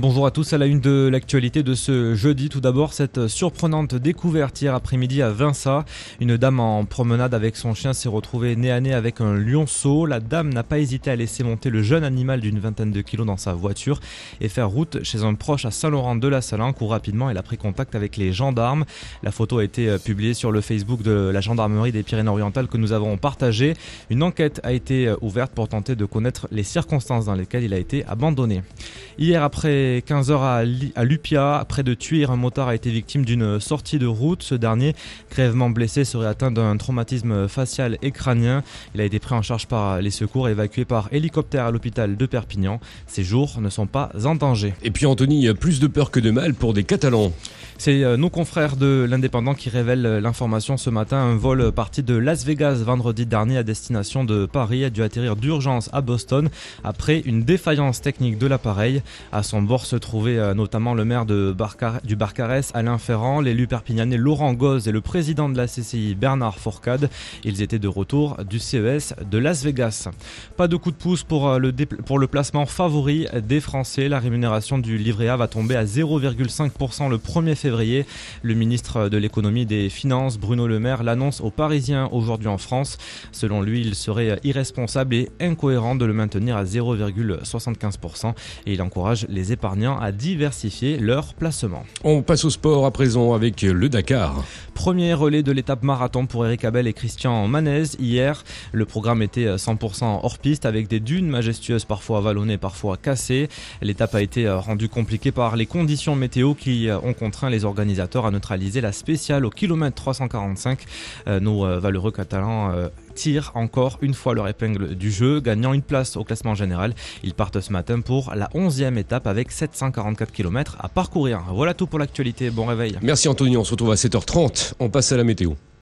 Bonjour à tous à la une de l'actualité de ce jeudi. Tout d'abord, cette surprenante découverte hier après-midi à Vinça. Une dame en promenade avec son chien s'est retrouvée nez à nez avec un lionceau. La dame n'a pas hésité à laisser monter le jeune animal d'une vingtaine de kilos dans sa voiture et faire route chez un proche à Saint-Laurent-de-la-Salanque où rapidement elle a pris contact avec les gendarmes. La photo a été euh, publiée sur le Facebook de la gendarmerie des Pyrénées-Orientales que nous avons partagé. Une enquête a été euh, ouverte pour tenter de connaître les circonstances dans lesquelles il a été abandonné. Hier après 15h à, Lupia, près de Tuire, un motard a été victime d'une sortie de route. Ce dernier, grèvement blessé, serait atteint d'un traumatisme facial et crânien. Il a été pris en charge par les secours et évacué par hélicoptère à l'hôpital de Perpignan. Ses jours ne sont pas en danger. Et puis Anthony, plus de peur que de mal pour des Catalans. C'est euh, nos confrères de l'Indépendant qui révèlent euh, l'information ce matin. Un vol parti de Las Vegas vendredi dernier à destination de Paris a dû atterrir d'urgence à Boston après une défaillance technique de l'appareil. À son bord se trouvait euh, notamment le maire du Barcarès, Alain Ferrand, l'élu perpignanais Laurent Goz et le président de la CCI Bernard Fourcade. Ils étaient de retour du CES de Las Vegas. Pas de coup de pouce pour le, pour le placement favori des Français. La rémunération du livret A va tomber à 0,5% le 1er février le ministre de l'économie et des finances, Bruno Le Maire, l'annonce aux Parisiens aujourd'hui en France. Selon lui, il serait irresponsable et incohérent de le maintenir à 0,75% et il encourage les épargnants à diversifier leur placement. On passe au sport à présent avec le Dakar. Premier relais de l'étape marathon pour Eric Abel et Christian Manez hier. Le programme était 100% hors piste avec des dunes majestueuses parfois vallonnées, parfois cassées. L'étape a été rendue compliquée par les conditions météo qui ont contraint les organisateurs à neutraliser la spéciale au kilomètre 345. Euh, nos euh, valeureux catalans euh, tirent encore une fois leur épingle du jeu, gagnant une place au classement général. Ils partent ce matin pour la 11e étape avec 744 km à parcourir. Voilà tout pour l'actualité. Bon réveil. Merci Anthony, on se retrouve à 7h30. On passe à la météo.